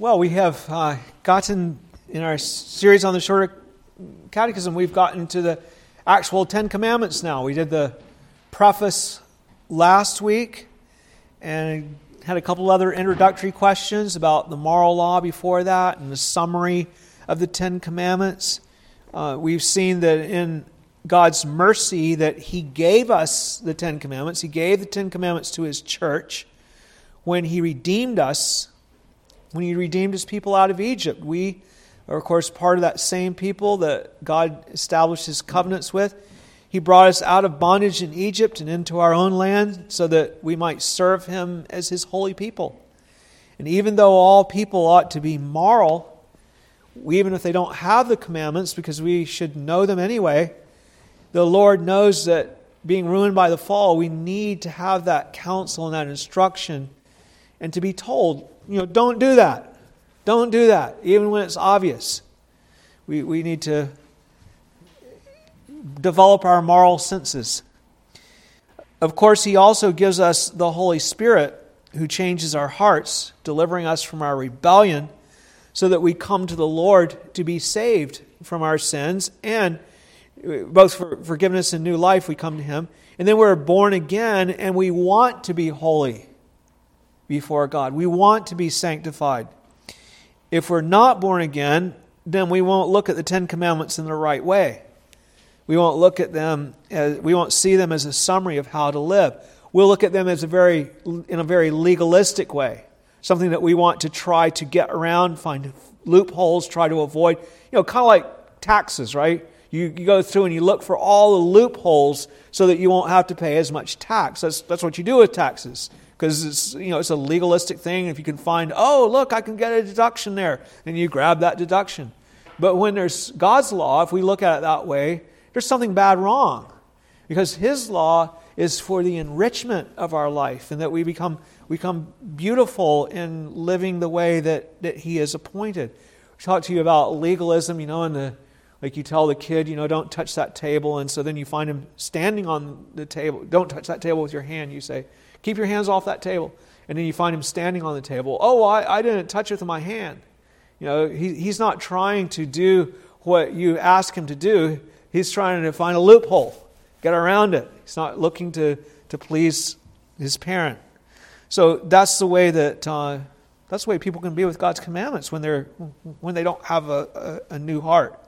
Well, we have uh, gotten in our series on the shorter catechism, we've gotten to the actual Ten Commandments now. We did the preface last week and had a couple other introductory questions about the moral law before that and the summary of the Ten Commandments. Uh, we've seen that in God's mercy that He gave us the Ten Commandments. He gave the Ten Commandments to His church when He redeemed us when he redeemed his people out of Egypt. We are, of course, part of that same people that God established his covenants with. He brought us out of bondage in Egypt and into our own land so that we might serve him as his holy people. And even though all people ought to be moral, even if they don't have the commandments, because we should know them anyway, the Lord knows that being ruined by the fall, we need to have that counsel and that instruction and to be told you know, don't do that. Don't do that, even when it's obvious. We, we need to develop our moral senses. Of course, He also gives us the Holy Spirit who changes our hearts, delivering us from our rebellion, so that we come to the Lord to be saved from our sins and both for forgiveness and new life, we come to Him. And then we're born again and we want to be holy before God. We want to be sanctified. If we're not born again, then we won't look at the Ten Commandments in the right way. We won't look at them as, we won't see them as a summary of how to live. We'll look at them as a very in a very legalistic way. Something that we want to try to get around, find loopholes, try to avoid. You know, kind of like taxes, right? You, you go through and you look for all the loopholes so that you won't have to pay as much tax. That's, that's what you do with taxes because it's you know it's a legalistic thing. If you can find, oh look, I can get a deduction there, and you grab that deduction. But when there's God's law, if we look at it that way, there's something bad wrong, because His law is for the enrichment of our life, and that we become we become beautiful in living the way that that He has appointed. Talk to you about legalism, you know, and the like you tell the kid, you know, don't touch that table, and so then you find him standing on the table. Don't touch that table with your hand. You say, Keep your hands off that table. And then you find him standing on the table. Oh, I, I didn't touch it with my hand. You know, he, he's not trying to do what you ask him to do. He's trying to find a loophole, get around it. He's not looking to, to please his parent. So that's the way that uh, that's the way people can be with God's commandments when they're when they don't have a, a, a new heart.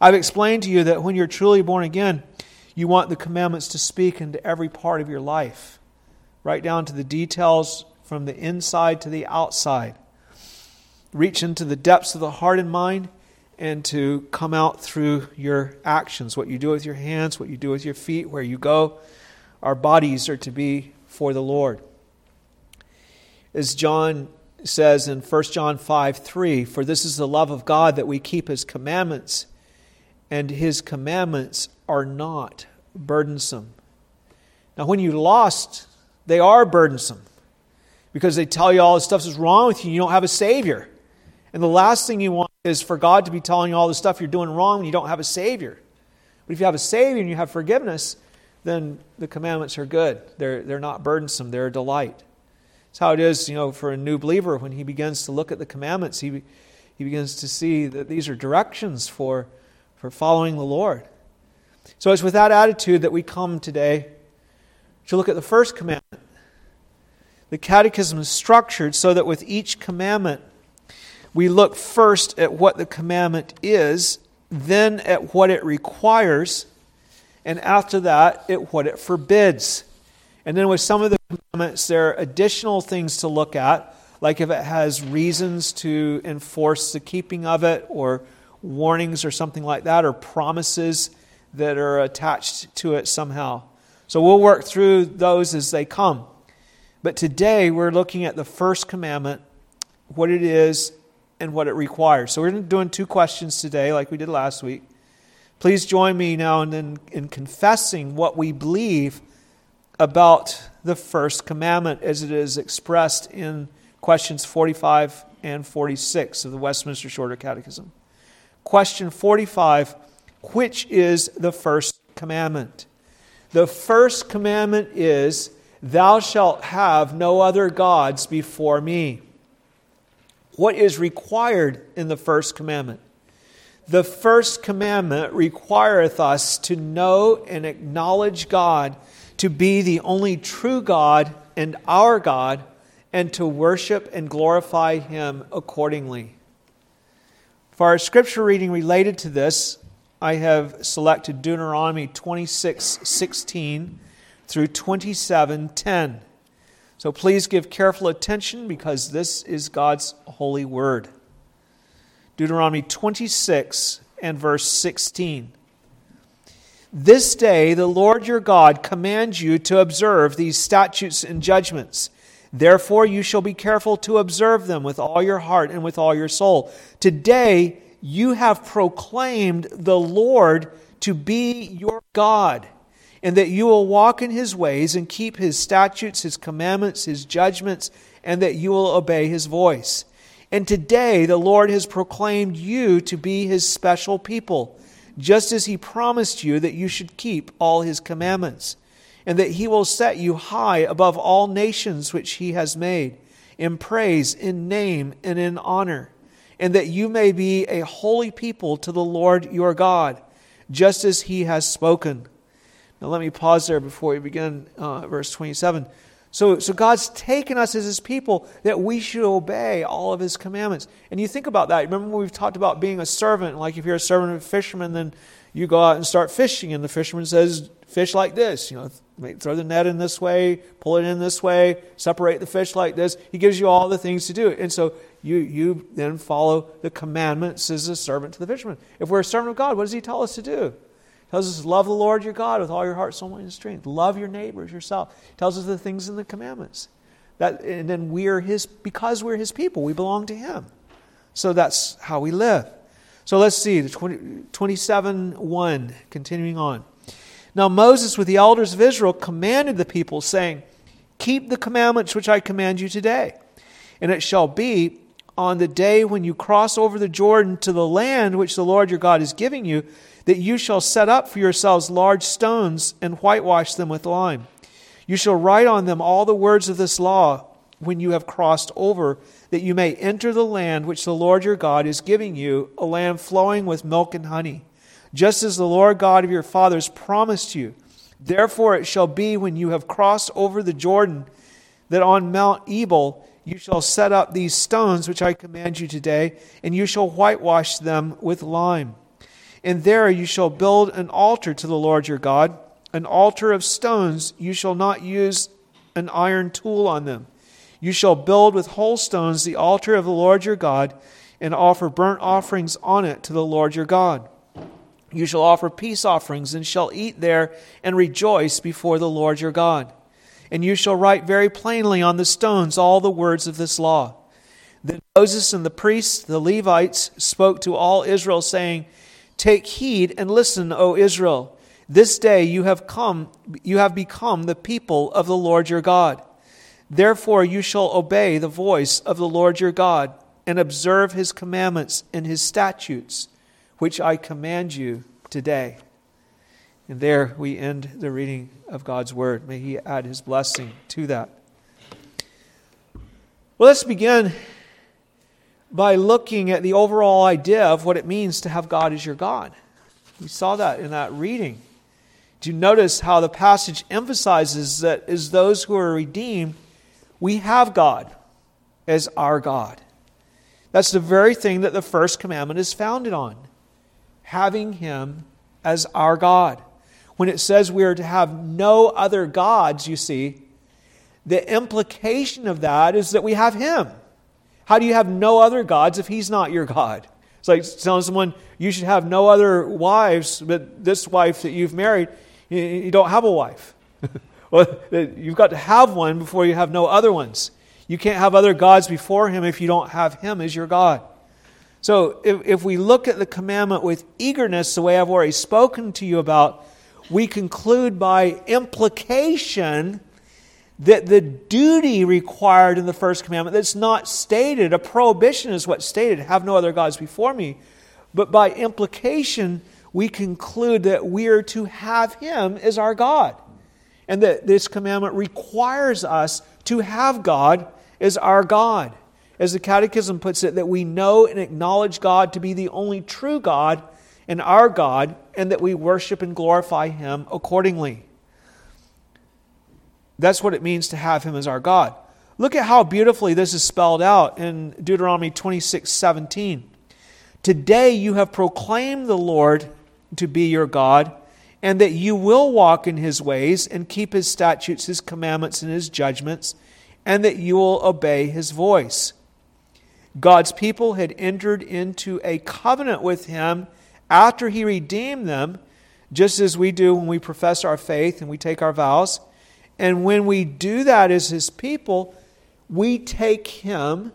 I've explained to you that when you're truly born again, you want the commandments to speak into every part of your life right down to the details from the inside to the outside. Reach into the depths of the heart and mind and to come out through your actions what you do with your hands, what you do with your feet, where you go. Our bodies are to be for the Lord. As John says in 1 John 5 3, For this is the love of God that we keep his commandments, and his commandments are not burdensome. Now, when you lost they are burdensome because they tell you all this stuff is wrong with you. You don't have a Savior. And the last thing you want is for God to be telling you all the stuff you're doing wrong when you don't have a Savior. But if you have a Savior and you have forgiveness, then the commandments are good. They're, they're not burdensome, they're a delight. It's how it is, you know, for a new believer when he begins to look at the commandments, he, he begins to see that these are directions for, for following the Lord. So it's with that attitude that we come today to look at the first commandment. The catechism is structured so that with each commandment, we look first at what the commandment is, then at what it requires, and after that, at what it forbids. And then with some of the commandments, there are additional things to look at, like if it has reasons to enforce the keeping of it, or warnings or something like that, or promises that are attached to it somehow. So we'll work through those as they come. But today we're looking at the first commandment, what it is and what it requires. So we're doing two questions today, like we did last week. Please join me now in, in, in confessing what we believe about the first commandment as it is expressed in questions 45 and 46 of the Westminster Shorter Catechism. Question 45 Which is the first commandment? The first commandment is, Thou shalt have no other gods before me. What is required in the first commandment? The first commandment requireth us to know and acknowledge God to be the only true God and our God, and to worship and glorify Him accordingly. For our scripture reading related to this, I have selected Deuteronomy 26 16 through 27 10. So please give careful attention because this is God's holy word. Deuteronomy 26 and verse 16. This day the Lord your God commands you to observe these statutes and judgments. Therefore you shall be careful to observe them with all your heart and with all your soul. Today you have proclaimed the Lord to be your God, and that you will walk in his ways and keep his statutes, his commandments, his judgments, and that you will obey his voice. And today the Lord has proclaimed you to be his special people, just as he promised you that you should keep all his commandments, and that he will set you high above all nations which he has made, in praise, in name, and in honor, and that you may be a holy people to the Lord your God, just as he has spoken. Now let me pause there before we begin uh, verse 27. So, so God's taken us as his people that we should obey all of his commandments. And you think about that. Remember when we've talked about being a servant? Like if you're a servant of a fisherman, then you go out and start fishing, and the fisherman says, fish like this. You know, throw the net in this way, pull it in this way, separate the fish like this. He gives you all the things to do. And so you, you then follow the commandments as a servant to the fisherman. If we're a servant of God, what does he tell us to do? He tells us love the Lord your God with all your heart, soul, mind, and strength. Love your neighbors yourself. He tells us the things in the commandments. That, and then we are his because we're his people. We belong to him. So that's how we live. So let's see, the 20, 27 1, continuing on. Now Moses with the elders of Israel commanded the people, saying, Keep the commandments which I command you today. And it shall be on the day when you cross over the Jordan to the land which the Lord your God is giving you, that you shall set up for yourselves large stones and whitewash them with lime. You shall write on them all the words of this law when you have crossed over, that you may enter the land which the Lord your God is giving you, a land flowing with milk and honey, just as the Lord God of your fathers promised you. Therefore it shall be when you have crossed over the Jordan that on Mount Ebal you shall set up these stones which I command you today, and you shall whitewash them with lime. And there you shall build an altar to the Lord your God, an altar of stones. You shall not use an iron tool on them. You shall build with whole stones the altar of the Lord your God, and offer burnt offerings on it to the Lord your God. You shall offer peace offerings, and shall eat there and rejoice before the Lord your God. And you shall write very plainly on the stones all the words of this law. Then Moses and the priests, the Levites, spoke to all Israel, saying, Take heed and listen, O Israel. This day you have come, you have become the people of the Lord your God. Therefore you shall obey the voice of the Lord your God and observe his commandments and his statutes, which I command you today. And there we end the reading of God's word. May he add his blessing to that. Well, let's begin by looking at the overall idea of what it means to have God as your God. We saw that in that reading. Do you notice how the passage emphasizes that as those who are redeemed, we have God as our God? That's the very thing that the first commandment is founded on having Him as our God. When it says we are to have no other gods, you see, the implication of that is that we have Him. How do you have no other gods if he's not your God? It's like telling someone you should have no other wives, but this wife that you've married, you don't have a wife. well, uh, you've got to have one before you have no other ones. You can't have other gods before him if you don't have him as your God. So if, if we look at the commandment with eagerness, the way I've already spoken to you about, we conclude by implication that the duty required in the first commandment that's not stated, a prohibition is what's stated, have no other gods before me. But by implication, we conclude that we are to have Him as our God. And that this commandment requires us to have God as our God. As the Catechism puts it, that we know and acknowledge God to be the only true God and our God, and that we worship and glorify Him accordingly. That's what it means to have Him as our God. Look at how beautifully this is spelled out in Deuteronomy 26 17. Today you have proclaimed the Lord to be your God, and that you will walk in his ways and keep his statutes, his commandments, and his judgments, and that you will obey his voice. God's people had entered into a covenant with him after he redeemed them, just as we do when we profess our faith and we take our vows. And when we do that as his people, we take him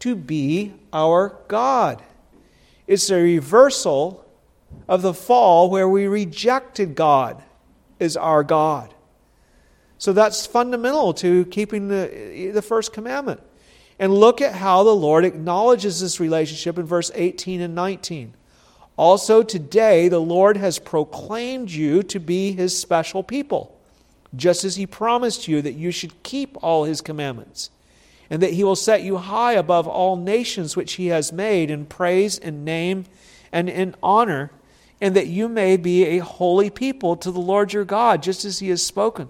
to be our God. It's a reversal of the fall where we rejected God as our God. So that's fundamental to keeping the, the first commandment. And look at how the Lord acknowledges this relationship in verse 18 and 19. Also, today, the Lord has proclaimed you to be his special people, just as he promised you that you should keep all his commandments and that he will set you high above all nations which he has made in praise and name and in honor, and that you may be a holy people to the Lord your God, just as he has spoken.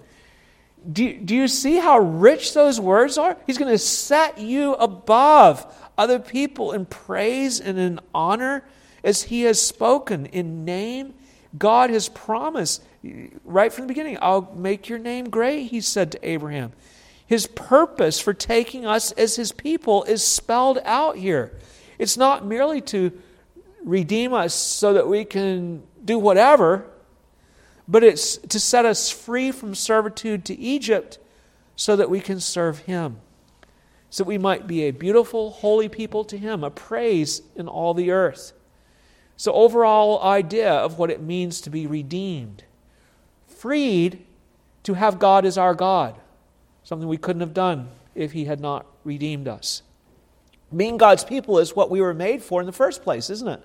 Do, do you see how rich those words are? He's going to set you above other people in praise and in honor as he has spoken in name. God has promised right from the beginning, I'll make your name great, he said to Abraham. His purpose for taking us as his people is spelled out here. It's not merely to redeem us so that we can do whatever, but it's to set us free from servitude to Egypt so that we can serve him. So that we might be a beautiful, holy people to him, a praise in all the earth. So, overall idea of what it means to be redeemed, freed to have God as our God something we couldn't have done if He had not redeemed us. Being God's people is what we were made for in the first place, isn't it?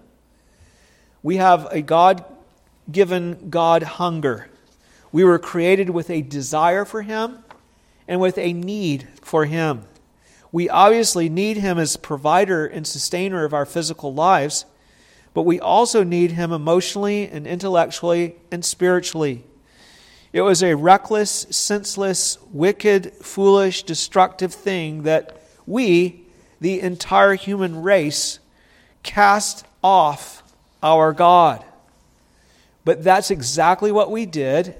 We have a God given God hunger. We were created with a desire for Him and with a need for Him. We obviously need Him as provider and sustainer of our physical lives, but we also need Him emotionally and intellectually and spiritually. It was a reckless, senseless, wicked, foolish, destructive thing that we, the entire human race, cast off our God. But that's exactly what we did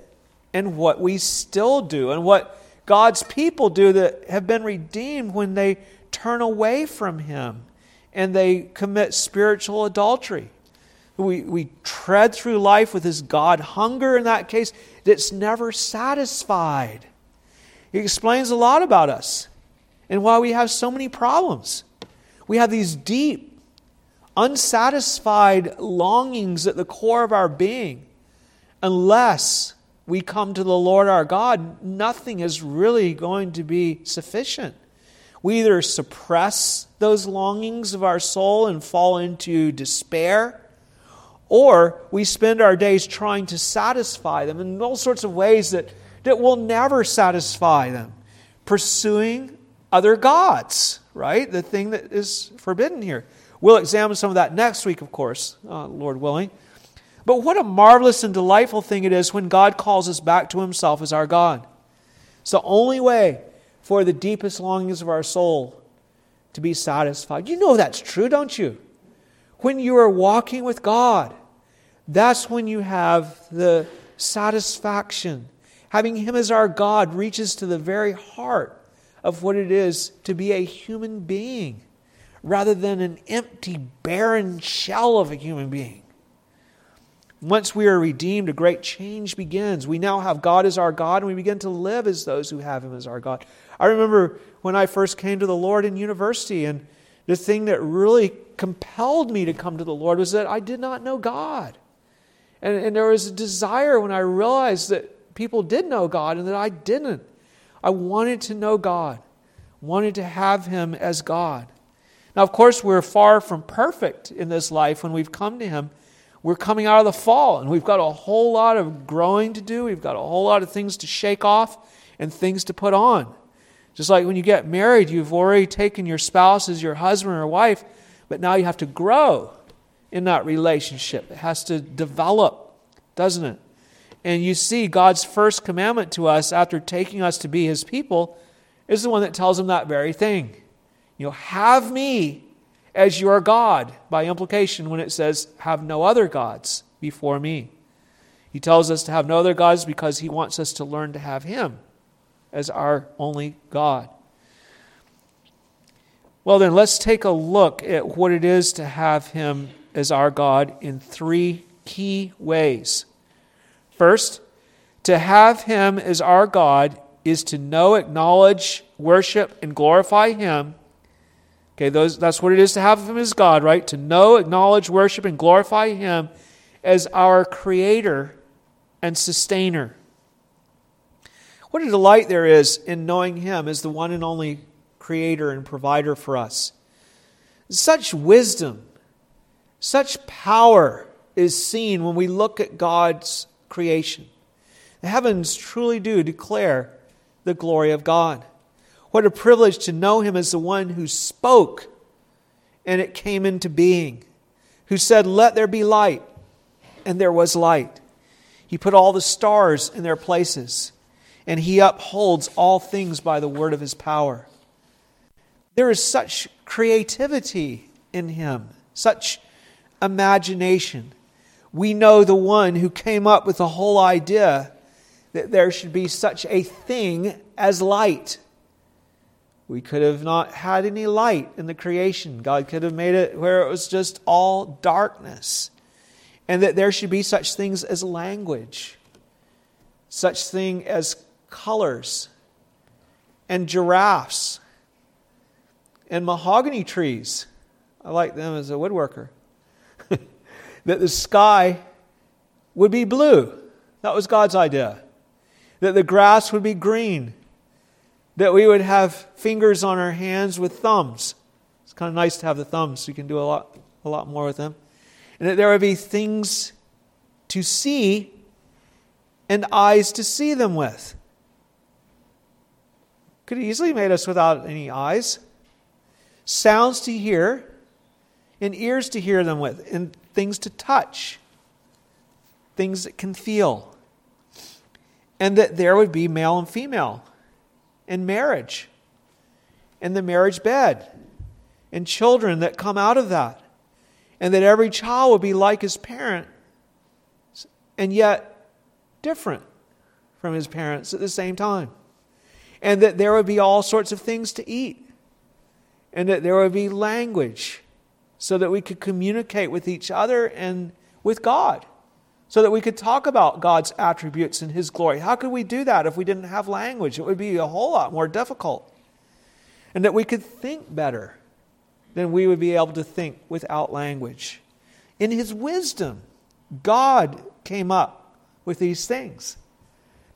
and what we still do, and what God's people do that have been redeemed when they turn away from Him and they commit spiritual adultery. We, we tread through life with this God hunger in that case that's never satisfied. It explains a lot about us and why we have so many problems. We have these deep, unsatisfied longings at the core of our being. Unless we come to the Lord our God, nothing is really going to be sufficient. We either suppress those longings of our soul and fall into despair or we spend our days trying to satisfy them in all sorts of ways that, that will never satisfy them. Pursuing other gods, right? The thing that is forbidden here. We'll examine some of that next week, of course, uh, Lord willing. But what a marvelous and delightful thing it is when God calls us back to Himself as our God. It's the only way for the deepest longings of our soul to be satisfied. You know that's true, don't you? When you are walking with God, that's when you have the satisfaction. Having Him as our God reaches to the very heart of what it is to be a human being rather than an empty, barren shell of a human being. Once we are redeemed, a great change begins. We now have God as our God, and we begin to live as those who have Him as our God. I remember when I first came to the Lord in university, and the thing that really compelled me to come to the Lord was that I did not know God. And, and there was a desire when I realized that people did know God and that I didn't. I wanted to know God, wanted to have Him as God. Now, of course, we're far from perfect in this life when we've come to Him. We're coming out of the fall, and we've got a whole lot of growing to do. We've got a whole lot of things to shake off and things to put on. Just like when you get married, you've already taken your spouse as your husband or wife, but now you have to grow in that relationship. It has to develop, doesn't it? And you see, God's first commandment to us after taking us to be his people is the one that tells him that very thing. You know, have me as your God, by implication, when it says, have no other gods before me. He tells us to have no other gods because he wants us to learn to have him as our only God. Well, then, let's take a look at what it is to have him as our God in three key ways. First, to have him as our God is to know, acknowledge, worship, and glorify him. Okay, those, that's what it is to have him as God, right? To know, acknowledge, worship, and glorify him as our creator and sustainer. What a delight there is in knowing him as the one and only creator and provider for us. Such wisdom, such power is seen when we look at God's creation. The heavens truly do declare the glory of God. What a privilege to know Him as the one who spoke and it came into being, who said, Let there be light, and there was light. He put all the stars in their places, and He upholds all things by the word of His power. There is such creativity in Him, such imagination. We know the one who came up with the whole idea that there should be such a thing as light. We could have not had any light in the creation. God could have made it where it was just all darkness. And that there should be such things as language, such thing as colors, and giraffes, and mahogany trees. I like them as a woodworker. that the sky would be blue. That was God's idea. That the grass would be green that we would have fingers on our hands with thumbs. It's kind of nice to have the thumbs, so you can do a lot, a lot more with them. And that there would be things to see and eyes to see them with. Could have easily made us without any eyes. Sounds to hear and ears to hear them with, and things to touch, things that can feel. And that there would be male and female in marriage, and the marriage bed, and children that come out of that. And that every child will be like his parent, and yet different from his parents at the same time. And that there would be all sorts of things to eat. And that there would be language so that we could communicate with each other and with God so that we could talk about God's attributes and His glory. How could we do that if we didn't have language? It would be a whole lot more difficult. And that we could think better than we would be able to think without language. In His wisdom, God came up with these things.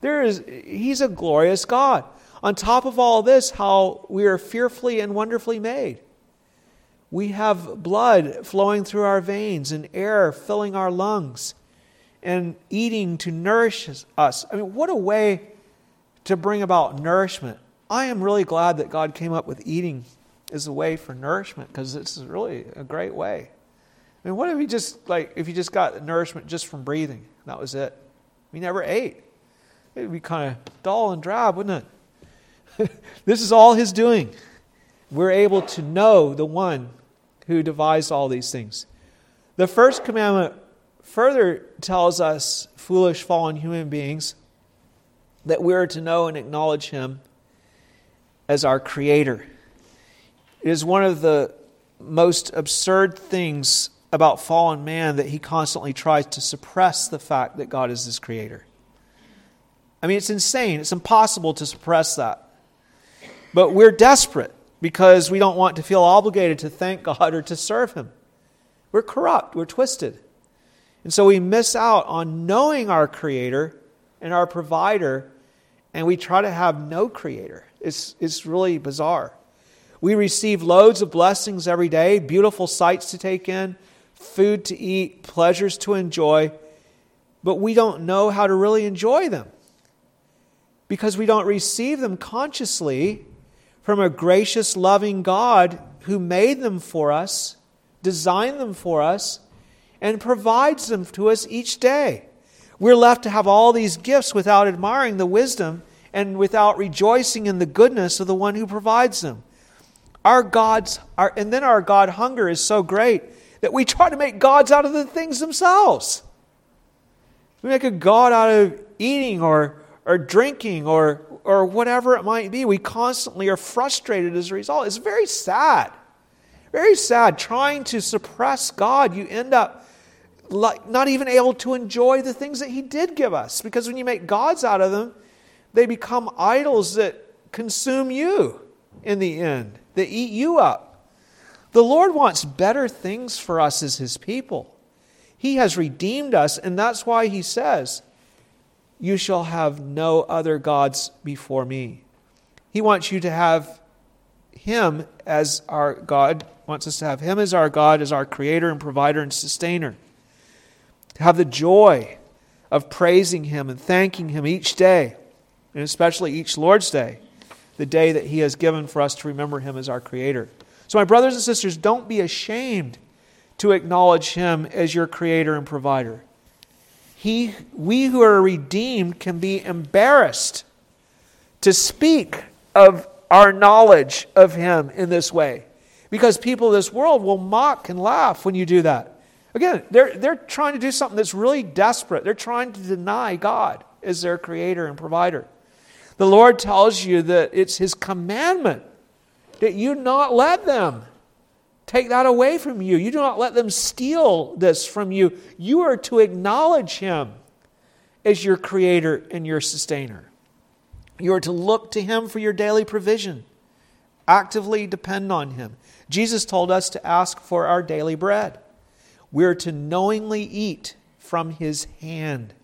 There is, he's a glorious God. On top of all this, how we are fearfully and wonderfully made. We have blood flowing through our veins and air filling our lungs and eating to nourish us. I mean, what a way to bring about nourishment. I am really glad that God came up with eating as a way for nourishment because it's really a great way. I mean, what if you just like if you just got nourishment just from breathing? That was it. We never ate. It would be kind of dull and drab, wouldn't it? this is all his doing. We're able to know the one who devised all these things. The first commandment further tells us, foolish, fallen human beings, that we are to know and acknowledge Him as our Creator. It is one of the most absurd things about fallen man that he constantly tries to suppress the fact that God is his Creator. I mean, it's insane. It's impossible to suppress that. But we're desperate because we don't want to feel obligated to thank God or to serve Him. We're corrupt, we're twisted. And so we miss out on knowing our Creator and our provider, and we try to have no Creator. It's, it's really bizarre. We receive loads of blessings every day, beautiful sights to take in, food to eat, pleasures to enjoy, but we don't know how to really enjoy them because we don't receive them consciously from a gracious, loving God who made them for us, designed them for us, and provides them to us each day. We're left to have all these gifts without admiring the wisdom and without rejoicing in the goodness of the one who provides them. Our God's, our, and then our God hunger is so great that we try to make gods out of the things themselves. We make a God out of eating or, or drinking or, or whatever it might be. We constantly are frustrated as a result. It's very sad. Very sad. Trying to suppress God, you end up not even able to enjoy the things that He did give us. Because when you make gods out of them, they become idols that consume you in the end, that eat you up. The Lord wants better things for us as His people. He has redeemed us, and that's why He says, You shall have no other gods before me. He wants you to have Him as our God, wants us to have Him as our God, as our Creator and Provider and Sustainer. To have the joy of praising Him and thanking Him each day, and especially each Lord's Day the day that He has given for us to remember Him as our Creator. So, my brothers and sisters, don't be ashamed to acknowledge Him as your Creator and Provider. He, we who are redeemed can be embarrassed to speak of our knowledge of Him in this way because people of this world will mock and laugh when you do that. Again, they're, they're trying to do something that's really desperate. They're trying to deny God as their creator and provider. The Lord tells you that it's His commandment that you not let them take that away from you. You do not let them steal this from you. You are to acknowledge Him as your Creator and your Sustainer. You are to look to Him for your daily provision, actively depend on Him. Jesus told us to ask for our daily bread. We're to knowingly eat from His hand.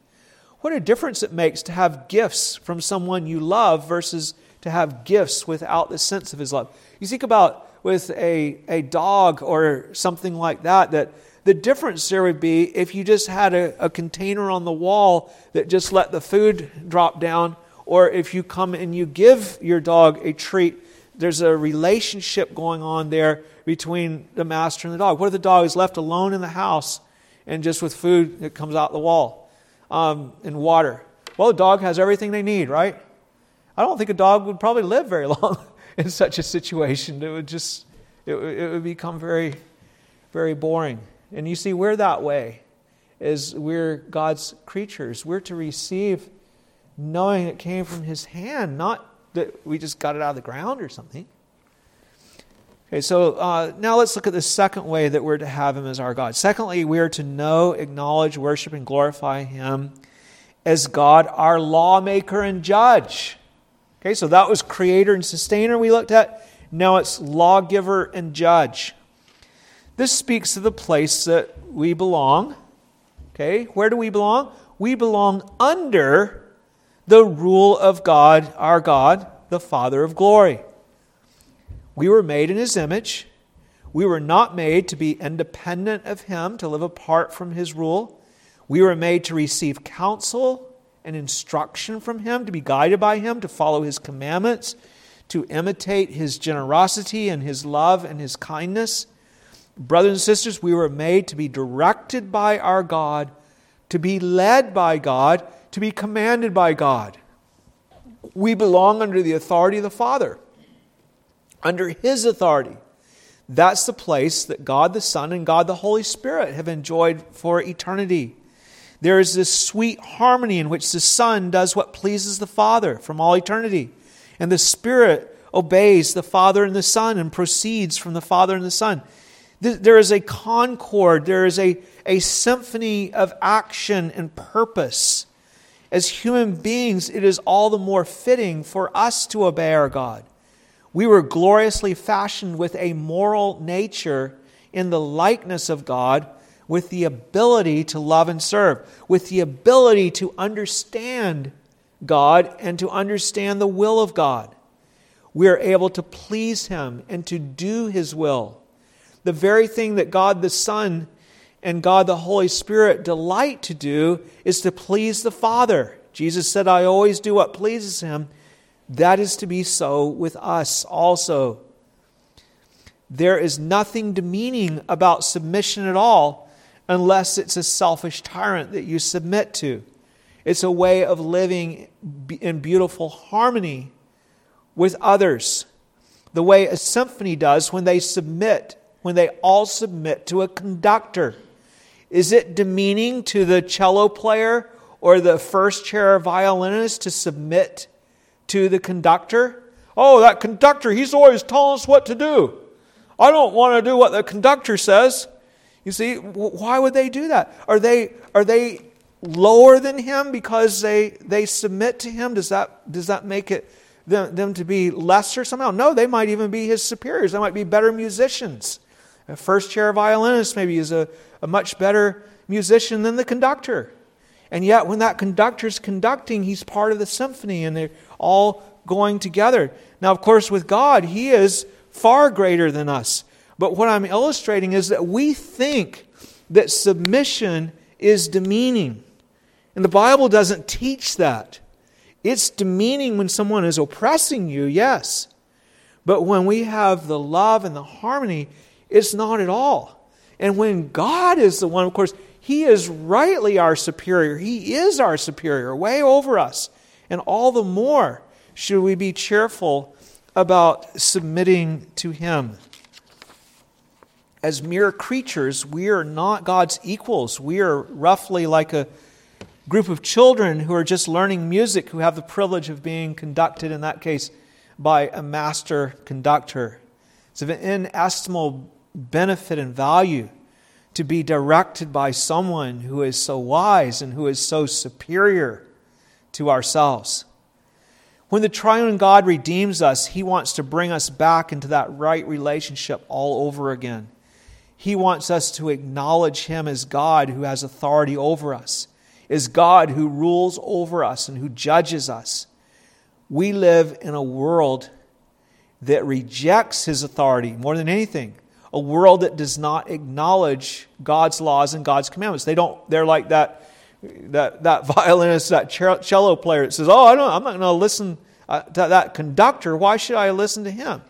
What a difference it makes to have gifts from someone you love versus to have gifts without the sense of his love. You think about with a, a dog or something like that, that the difference there would be if you just had a, a container on the wall that just let the food drop down, or if you come and you give your dog a treat, there's a relationship going on there between the master and the dog. What if the dog is left alone in the house and just with food that comes out the wall? um, and water. Well, the dog has everything they need, right? I don't think a dog would probably live very long in such a situation. It would just, it, it would become very, very boring. And you see, we're that way, is we're God's creatures. We're to receive knowing it came from His hand, not we just got it out of the ground or something. Okay, so uh, now let's look at the second way that we're to have Him as our God. Secondly, we are to know, acknowledge, worship, and glorify Him as God, our lawmaker and judge. Okay, so that was creator and sustainer we looked at. Now it's lawgiver and judge. This speaks to the place that we belong. Okay, where do we belong? We belong under the rule of God, our God, the Father of glory. We were made in His image. We were not made to be independent of Him, to live apart from His rule. We were made to receive counsel and instruction from Him, to be guided by Him, to follow His commandments, to imitate His generosity and His love and His kindness. Brothers and sisters, we were made to be directed by our God, to be led by God, to be commanded by God. We belong under the authority of the Father under His authority. That's the place that God the Son and God the Holy Spirit have enjoyed for eternity. There is this sweet harmony in which the Son does what pleases the Father from all eternity, and the Spirit obeys the Father and the Son and proceeds from the Father and the Son. There is a concord, there is a, a symphony of action and purpose. As human beings, it is all the more fitting for us to obey our God. We were gloriously fashioned with a moral nature in the likeness of God, with the ability to love and serve, with the ability to understand God and to understand the will of God. We are able to please Him and to do His will. The very thing that God the Son and God the Holy Spirit delight to do is to please the Father. Jesus said, I always do what pleases Him that is to be so with us also. There is nothing demeaning about submission at all unless it's a selfish tyrant that you submit to. It's a way of living in beautiful harmony with others. The way a symphony does when they submit, when they all submit to a conductor. Is it demeaning to the cello player or the first chair violinist to submit to the conductor? Oh, that conductor, he's always telling us what to do. I don't want to do what the conductor says. You see, why would they do that? Are they, are they lower than him because they, they submit to him? Does that, does that make it them, them to be lesser somehow? No, they might even be his superiors. They might be better musicians. A first chair violinist maybe is a, a much better musician than the conductor. And yet, when that conductor's conducting, he's part of the symphony and they're all going together. Now, of course, with God, he is far greater than us. But what I'm illustrating is that we think that submission is demeaning. And the Bible doesn't teach that. It's demeaning when someone is oppressing you, yes. But when we have the love and the harmony, it's not at all. And when God is the one, of course, He is rightly our superior. He is our superior, way over us. And all the more should we be cheerful about submitting to Him. As mere creatures, we are not God's equals. We are roughly like a group of children who are just learning music, who have the privilege of being conducted, in that case, by a master conductor. It's of an inestimable benefit and value to be directed by someone who is so wise and who is so superior to ourselves. When the triune God redeems us, He wants to bring us back into that right relationship all over again. He wants us to acknowledge Him as God who has authority over us, is God who rules over us and who judges us. We live in a world that rejects His authority more than anything. A world that does not acknowledge God's laws and God's commandments. They don't, they're like that that, that violinist, that cello player that says, Oh, I don't, I'm not going to listen uh, to that conductor. Why should I listen to him?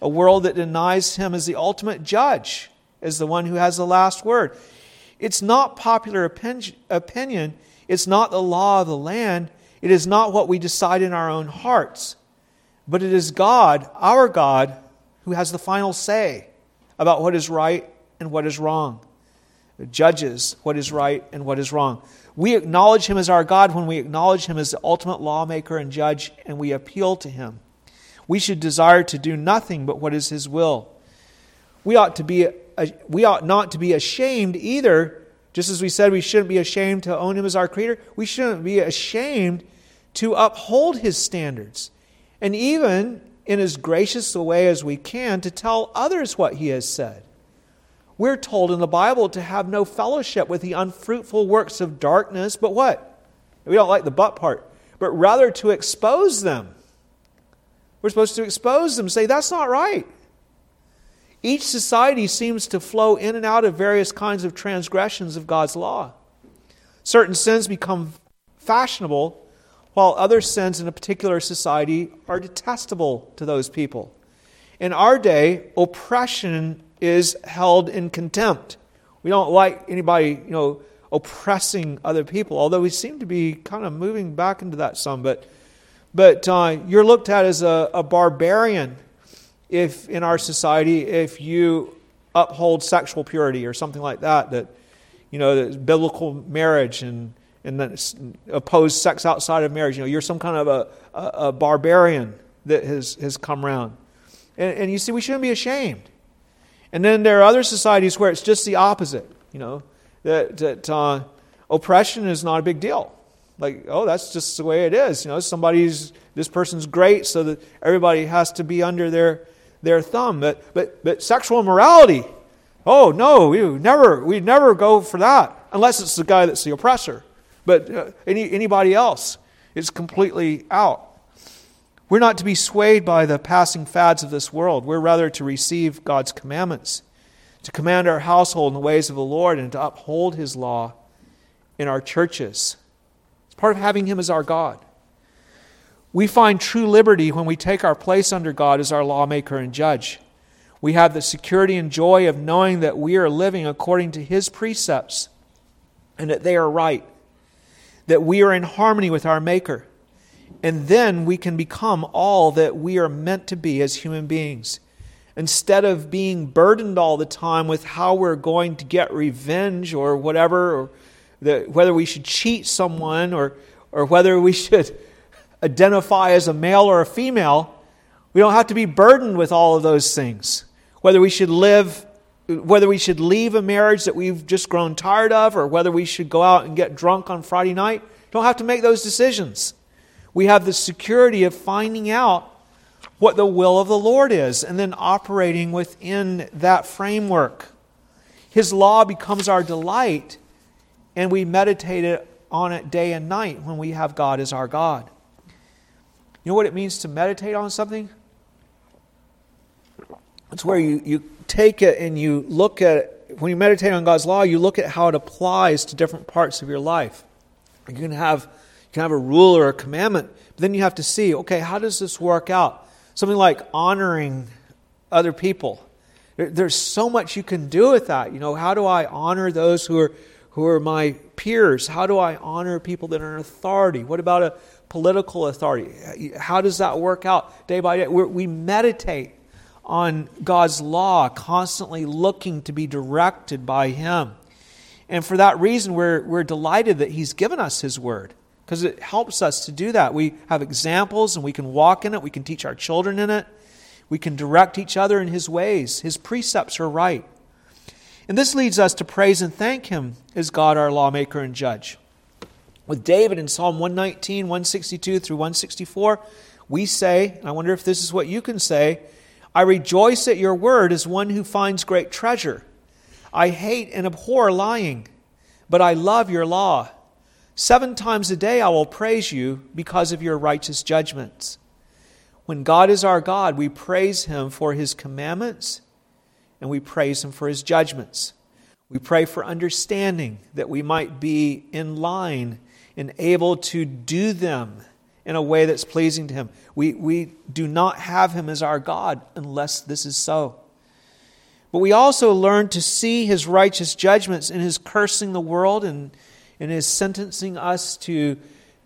A world that denies him as the ultimate judge, as the one who has the last word. It's not popular opinion. It's not the law of the land. It is not what we decide in our own hearts. But it is God, our God, who has the final say about what is right and what is wrong judges what is right and what is wrong. We acknowledge him as our God when we acknowledge him as the ultimate lawmaker and judge, and we appeal to him. We should desire to do nothing but what is his will. We ought, to be, we ought not to be ashamed either, just as we said we shouldn't be ashamed to own him as our creator, we shouldn't be ashamed to uphold his standards. And even in as gracious a way as we can to tell others what he has said. We're told in the Bible to have no fellowship with the unfruitful works of darkness, but what? We don't like the but part, but rather to expose them. We're supposed to expose them, say, that's not right. Each society seems to flow in and out of various kinds of transgressions of God's law. Certain sins become fashionable, while other sins in a particular society are detestable to those people. In our day, oppression is held in contempt. We don't like anybody, you know, oppressing other people, although we seem to be kind of moving back into that some. But, but uh, you're looked at as a, a barbarian if in our society if you uphold sexual purity or something like that, that, you know, that biblical marriage and, and then oppose sex outside of marriage. You know, you're some kind of a, a, a barbarian that has, has come around. And, and you see, we shouldn't be ashamed. And then there are other societies where it's just the opposite, you know, that, that uh, oppression is not a big deal. Like, oh, that's just the way it is. You know, somebody's, this person's great, so that everybody has to be under their, their thumb. But, but, but sexual immorality, oh, no, we never, we never go for that, unless it's the guy that's the oppressor. But uh, any, anybody else, is completely out. We're not to be swayed by the passing fads of this world. We're rather to receive God's commandments, to command our household in the ways of the Lord, and to uphold His law in our churches. It's part of having Him as our God. We find true liberty when we take our place under God as our lawmaker and judge. We have the security and joy of knowing that we are living according to His precepts and that they are right, that we are in harmony with our Maker. And then we can become all that we are meant to be as human beings. Instead of being burdened all the time with how we're going to get revenge or whatever, or the, whether we should cheat someone or, or whether we should identify as a male or a female, we don't have to be burdened with all of those things. Whether we should live, whether we should leave a marriage that we've just grown tired of, or whether we should go out and get drunk on Friday night, don't have to make those decisions. We have the security of finding out what the will of the Lord is and then operating within that framework. His law becomes our delight, and we meditate on it day and night when we have God as our God. You know what it means to meditate on something? It's where you, you take it and you look at it. When you meditate on God's law, you look at how it applies to different parts of your life. You can have, you can have a rule or a commandment, but then you have to see, okay, how does this work out? Something like honoring other people. There, there's so much you can do with that. You know, how do I honor those who are, who are my peers? How do I honor people that are in authority? What about a political authority? How does that work out day by day? We're, we meditate on God's law, constantly looking to be directed by Him. And for that reason, we're, we're delighted that He's given us His Word because it helps us to do that. We have examples and we can walk in it, we can teach our children in it, we can direct each other in His ways. His precepts are right. And this leads us to praise and thank Him as God, our lawmaker and judge. With David in Psalm 119, 162 through 164, we say, and I wonder if this is what you can say, I rejoice at your word as one who finds great treasure. I hate and abhor lying, but I love your law. Seven times a day I will praise you because of your righteous judgments. When God is our God, we praise him for his commandments and we praise him for his judgments. We pray for understanding that we might be in line and able to do them in a way that's pleasing to Him. We, we do not have Him as our God unless this is so. But we also learn to see His righteous judgments in His cursing the world and in His sentencing us to,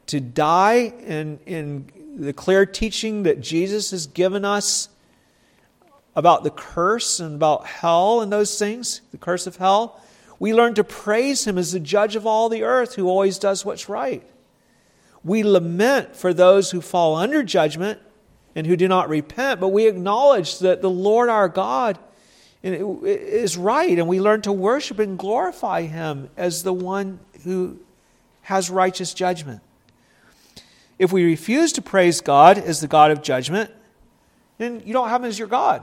to die and in the clear teaching that Jesus has given us about the curse and about hell and those things, the curse of hell. We learn to praise Him as the judge of all the earth who always does what's right. We lament for those who fall under judgment and who do not repent, but we acknowledge that the Lord our God is right, and we learn to worship and glorify Him as the one who has righteous judgment. If we refuse to praise God as the God of judgment, then you don't have Him as your God.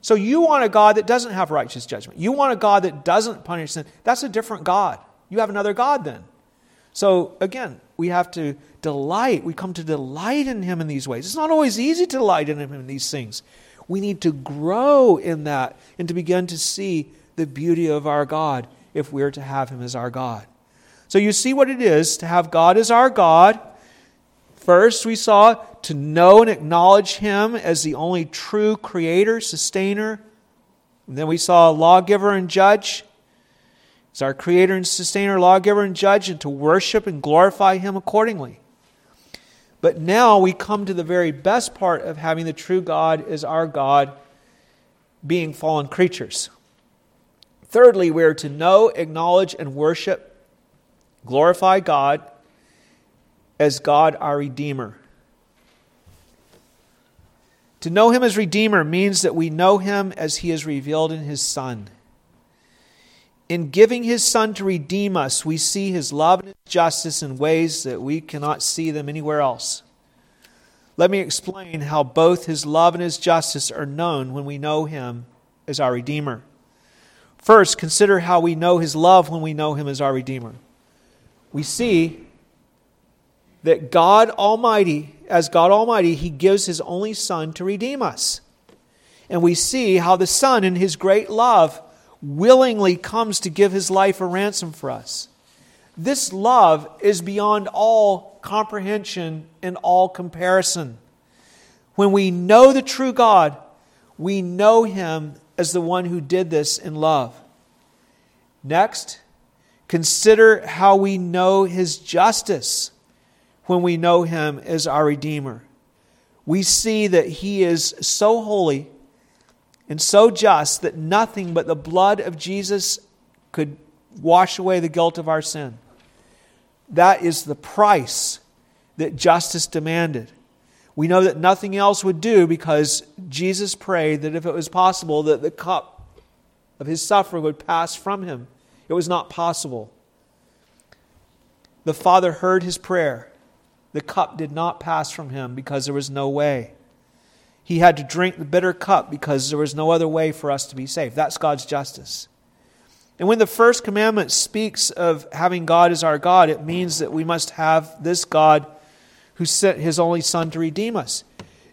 So you want a God that doesn't have righteous judgment. You want a God that doesn't punish sin. That's a different God. You have another God then. So again, we have to delight. We come to delight in Him in these ways. It's not always easy to delight in Him in these things. We need to grow in that and to begin to see the beauty of our God if we're to have Him as our God. So you see what it is to have God as our God. First, we saw to know and acknowledge Him as the only true creator, sustainer. And then we saw lawgiver and judge as our creator and sustainer, lawgiver and judge, and to worship and glorify him accordingly. But now we come to the very best part of having the true God as our God, being fallen creatures. Thirdly, we are to know, acknowledge, and worship, glorify God as God our Redeemer. To know Him as Redeemer means that we know Him as He is revealed in His Son. In giving his son to redeem us, we see his love and his justice in ways that we cannot see them anywhere else. Let me explain how both his love and his justice are known when we know him as our Redeemer. First, consider how we know his love when we know him as our Redeemer. We see that God Almighty, as God Almighty, he gives his only Son to redeem us. And we see how the Son, in his great love, willingly comes to give his life a ransom for us. This love is beyond all comprehension and all comparison. When we know the true God, we know him as the one who did this in love. Next, consider how we know his justice when we know him as our Redeemer. We see that he is so holy and so just that nothing but the blood of Jesus could wash away the guilt of our sin. That is the price that justice demanded. We know that nothing else would do because Jesus prayed that if it was possible that the cup of his suffering would pass from him. It was not possible. The Father heard his prayer. The cup did not pass from him because there was no way. He had to drink the bitter cup because there was no other way for us to be saved. That's God's justice. And when the first commandment speaks of having God as our God, it means that we must have this God who sent his only Son to redeem us.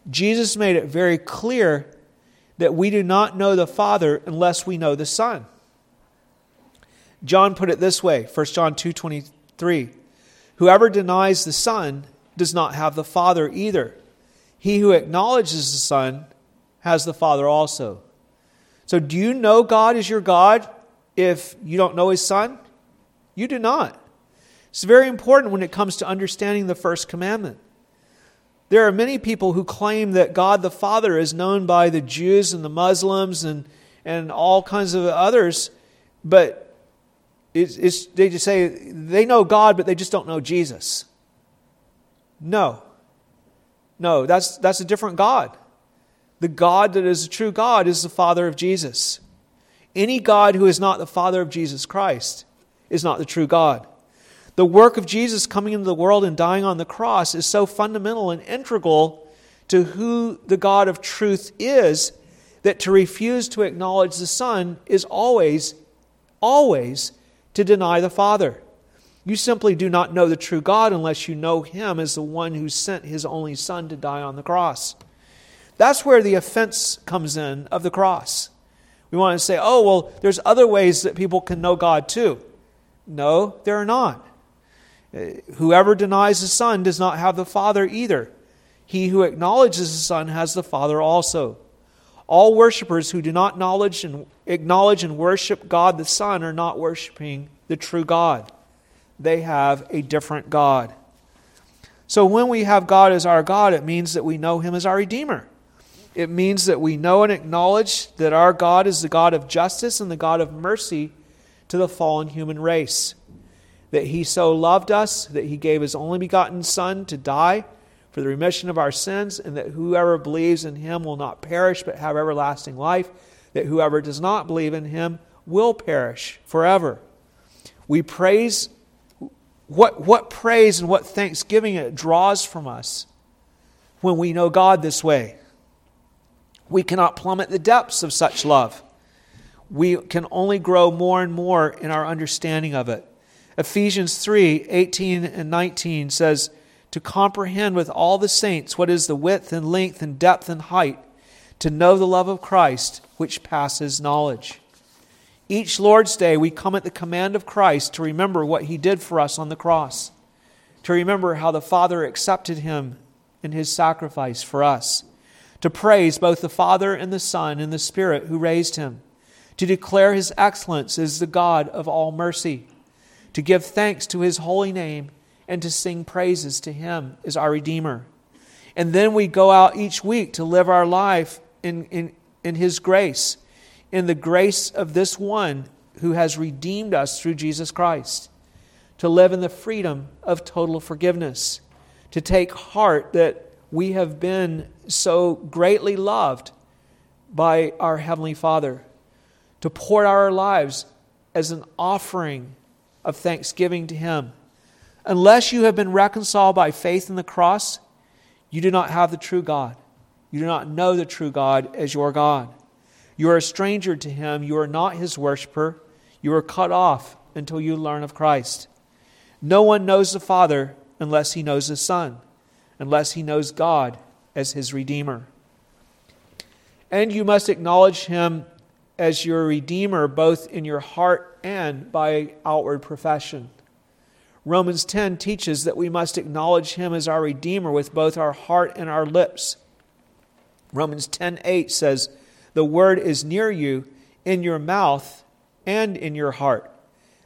Jesus made it very clear that we do not know the Father unless we know the Son. John put it this way, 1 John 2:23. Whoever denies the Son does not have the Father either. He who acknowledges the Son has the Father also. So do you know God is your God if you don't know his Son? You do not. It's very important when it comes to understanding the first commandment. There are many people who claim that God the Father is known by the Jews and the Muslims and, and all kinds of others, but it's, it's, they just say they know God, but they just don't know Jesus. No. No, that's, that's a different God. The God that is a true God is the Father of Jesus. Any God who is not the Father of Jesus Christ is not the true God. The work of Jesus coming into the world and dying on the cross is so fundamental and integral to who the God of truth is that to refuse to acknowledge the Son is always, always to deny the Father. You simply do not know the true God unless you know Him as the one who sent His only Son to die on the cross. That's where the offense comes in of the cross. We want to say, oh, well, there's other ways that people can know God too. No, there are not. Uh, whoever denies the Son does not have the Father either. He who acknowledges the Son has the Father also. All worshippers who do not acknowledge and worship God the Son are not worshiping the true God. They have a different God. So when we have God as our God, it means that we know Him as our Redeemer. It means that we know and acknowledge that our God is the God of justice and the God of mercy to the fallen human race that he so loved us that he gave his only begotten Son to die for the remission of our sins, and that whoever believes in him will not perish but have everlasting life, that whoever does not believe in him will perish forever. We praise what, what praise and what thanksgiving it draws from us when we know God this way. We cannot plummet the depths of such love. We can only grow more and more in our understanding of it. Ephesians 3 18 and 19 says, To comprehend with all the saints what is the width and length and depth and height, to know the love of Christ, which passes knowledge. Each Lord's Day, we come at the command of Christ to remember what he did for us on the cross, to remember how the Father accepted him in his sacrifice for us, to praise both the Father and the Son and the Spirit who raised him, to declare his excellence as the God of all mercy to give thanks to his holy name, and to sing praises to him as our Redeemer. And then we go out each week to live our life in, in, in his grace, in the grace of this one who has redeemed us through Jesus Christ, to live in the freedom of total forgiveness, to take heart that we have been so greatly loved by our Heavenly Father, to pour our lives as an offering of thanksgiving to Him. Unless you have been reconciled by faith in the cross, you do not have the true God. You do not know the true God as your God. You are a stranger to Him. You are not His worshiper. You are cut off until you learn of Christ. No one knows the Father unless he knows the Son, unless he knows God as his Redeemer. And you must acknowledge Him as your Redeemer, both in your heart and by outward profession. Romans 10 teaches that we must acknowledge him as our redeemer with both our heart and our lips. Romans 10:8 says, "The word is near you, in your mouth and in your heart."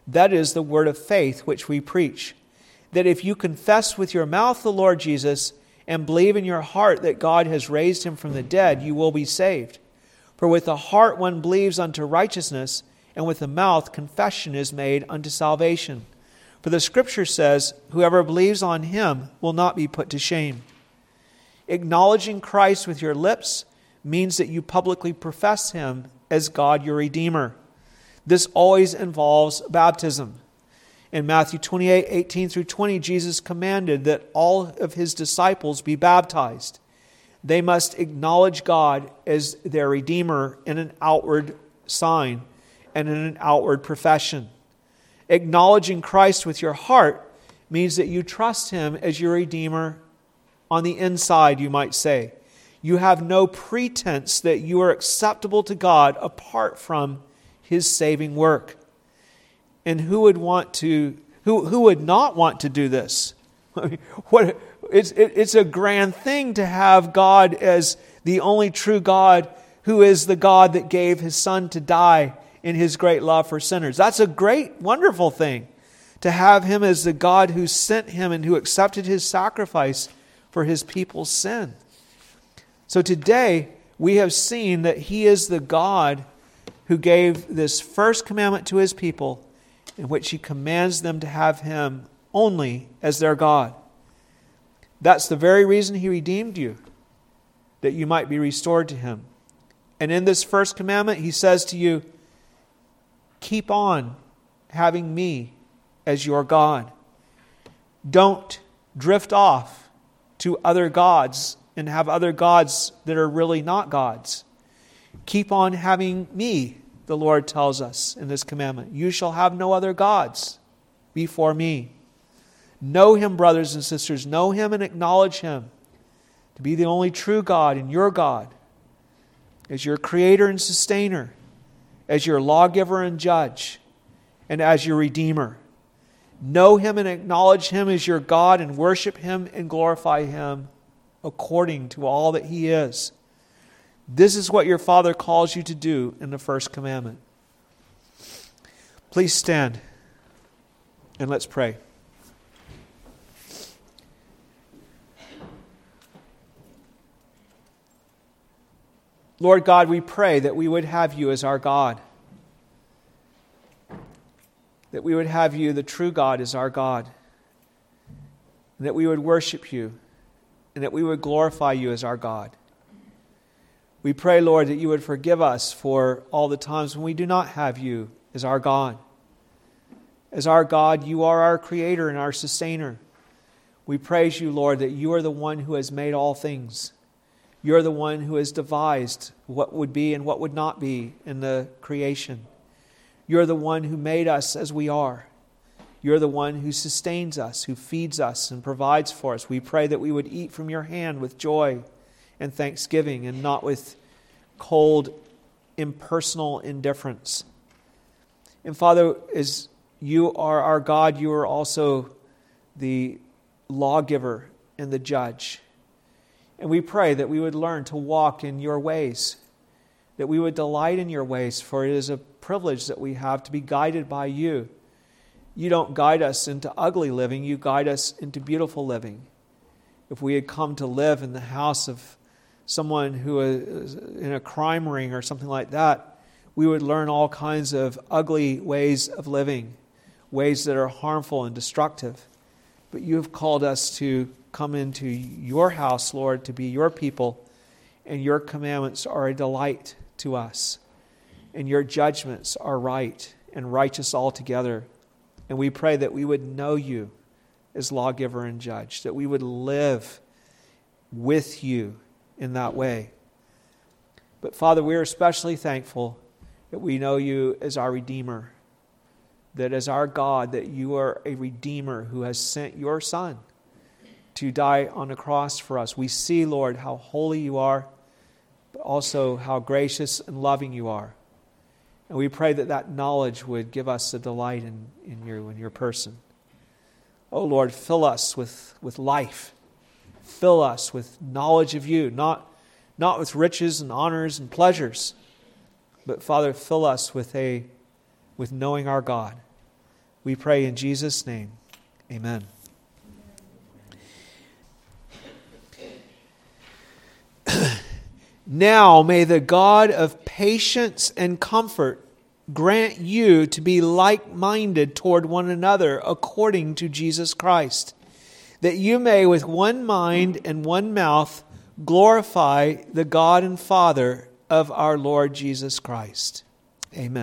That is the word of faith which we preach. That if you confess with your mouth the Lord Jesus and believe in your heart that God has raised him from the dead, you will be saved. For with the heart one believes unto righteousness, and with the mouth confession is made unto salvation. For the Scripture says, Whoever believes on him will not be put to shame. Acknowledging Christ with your lips means that you publicly profess him as God your Redeemer. This always involves baptism. In Matthew 28 18 through 20, Jesus commanded that all of his disciples be baptized. They must acknowledge God as their Redeemer in an outward sign and in an outward profession. Acknowledging Christ with your heart means that you trust Him as your Redeemer on the inside, you might say. You have no pretense that you are acceptable to God apart from His saving work. And who would want to, who, who would not want to do this? what, it's, it, it's a grand thing to have God as the only true God who is the God that gave his son to die in his great love for sinners. That's a great, wonderful thing to have him as the God who sent him and who accepted his sacrifice for his people's sin. So today, we have seen that he is the God who gave this first commandment to his people, in which he commands them to have him only as their God. That's the very reason he redeemed you, that you might be restored to him. And in this first commandment, he says to you, Keep on having me as your God. Don't drift off to other gods and have other gods that are really not gods. Keep on having me, the Lord tells us in this commandment. You shall have no other gods before me. Know Him, brothers and sisters. Know Him and acknowledge Him to be the only true God and your God, as your creator and sustainer, as your lawgiver and judge, and as your redeemer. Know Him and acknowledge Him as your God and worship Him and glorify Him according to all that He is. This is what your Father calls you to do in the first commandment. Please stand and let's pray. Lord God, we pray that we would have you as our God. That we would have you, the true God, as our God. And that we would worship you. And that we would glorify you as our God. We pray, Lord, that you would forgive us for all the times when we do not have you as our God. As our God, you are our creator and our sustainer. We praise you, Lord, that you are the one who has made all things you're the one who has devised what would be and what would not be in the creation. You're the one who made us as we are. You're the one who sustains us, who feeds us, and provides for us. We pray that we would eat from your hand with joy and thanksgiving and not with cold, impersonal indifference. And Father, as you are our God, you are also the lawgiver and the judge. And we pray that we would learn to walk in your ways, that we would delight in your ways, for it is a privilege that we have to be guided by you. You don't guide us into ugly living, you guide us into beautiful living. If we had come to live in the house of someone who is in a crime ring or something like that, we would learn all kinds of ugly ways of living, ways that are harmful and destructive. But you have called us to come into your house, Lord, to be your people, and your commandments are a delight to us, and your judgments are right and righteous altogether. And we pray that we would know you as lawgiver and judge, that we would live with you in that way. But Father, we are especially thankful that we know you as our Redeemer, that as our God, that you are a Redeemer who has sent your Son to die on a cross for us. We see, Lord, how holy you are, but also how gracious and loving you are. And we pray that that knowledge would give us a delight in, in you and your person. Oh Lord, fill us with, with life. Fill us with knowledge of you, not, not with riches and honors and pleasures, but Father, fill us with, a, with knowing our God. We pray in Jesus' name. Amen. Now may the God of patience and comfort grant you to be like minded toward one another according to Jesus Christ, that you may with one mind and one mouth glorify the God and Father of our Lord Jesus Christ. Amen.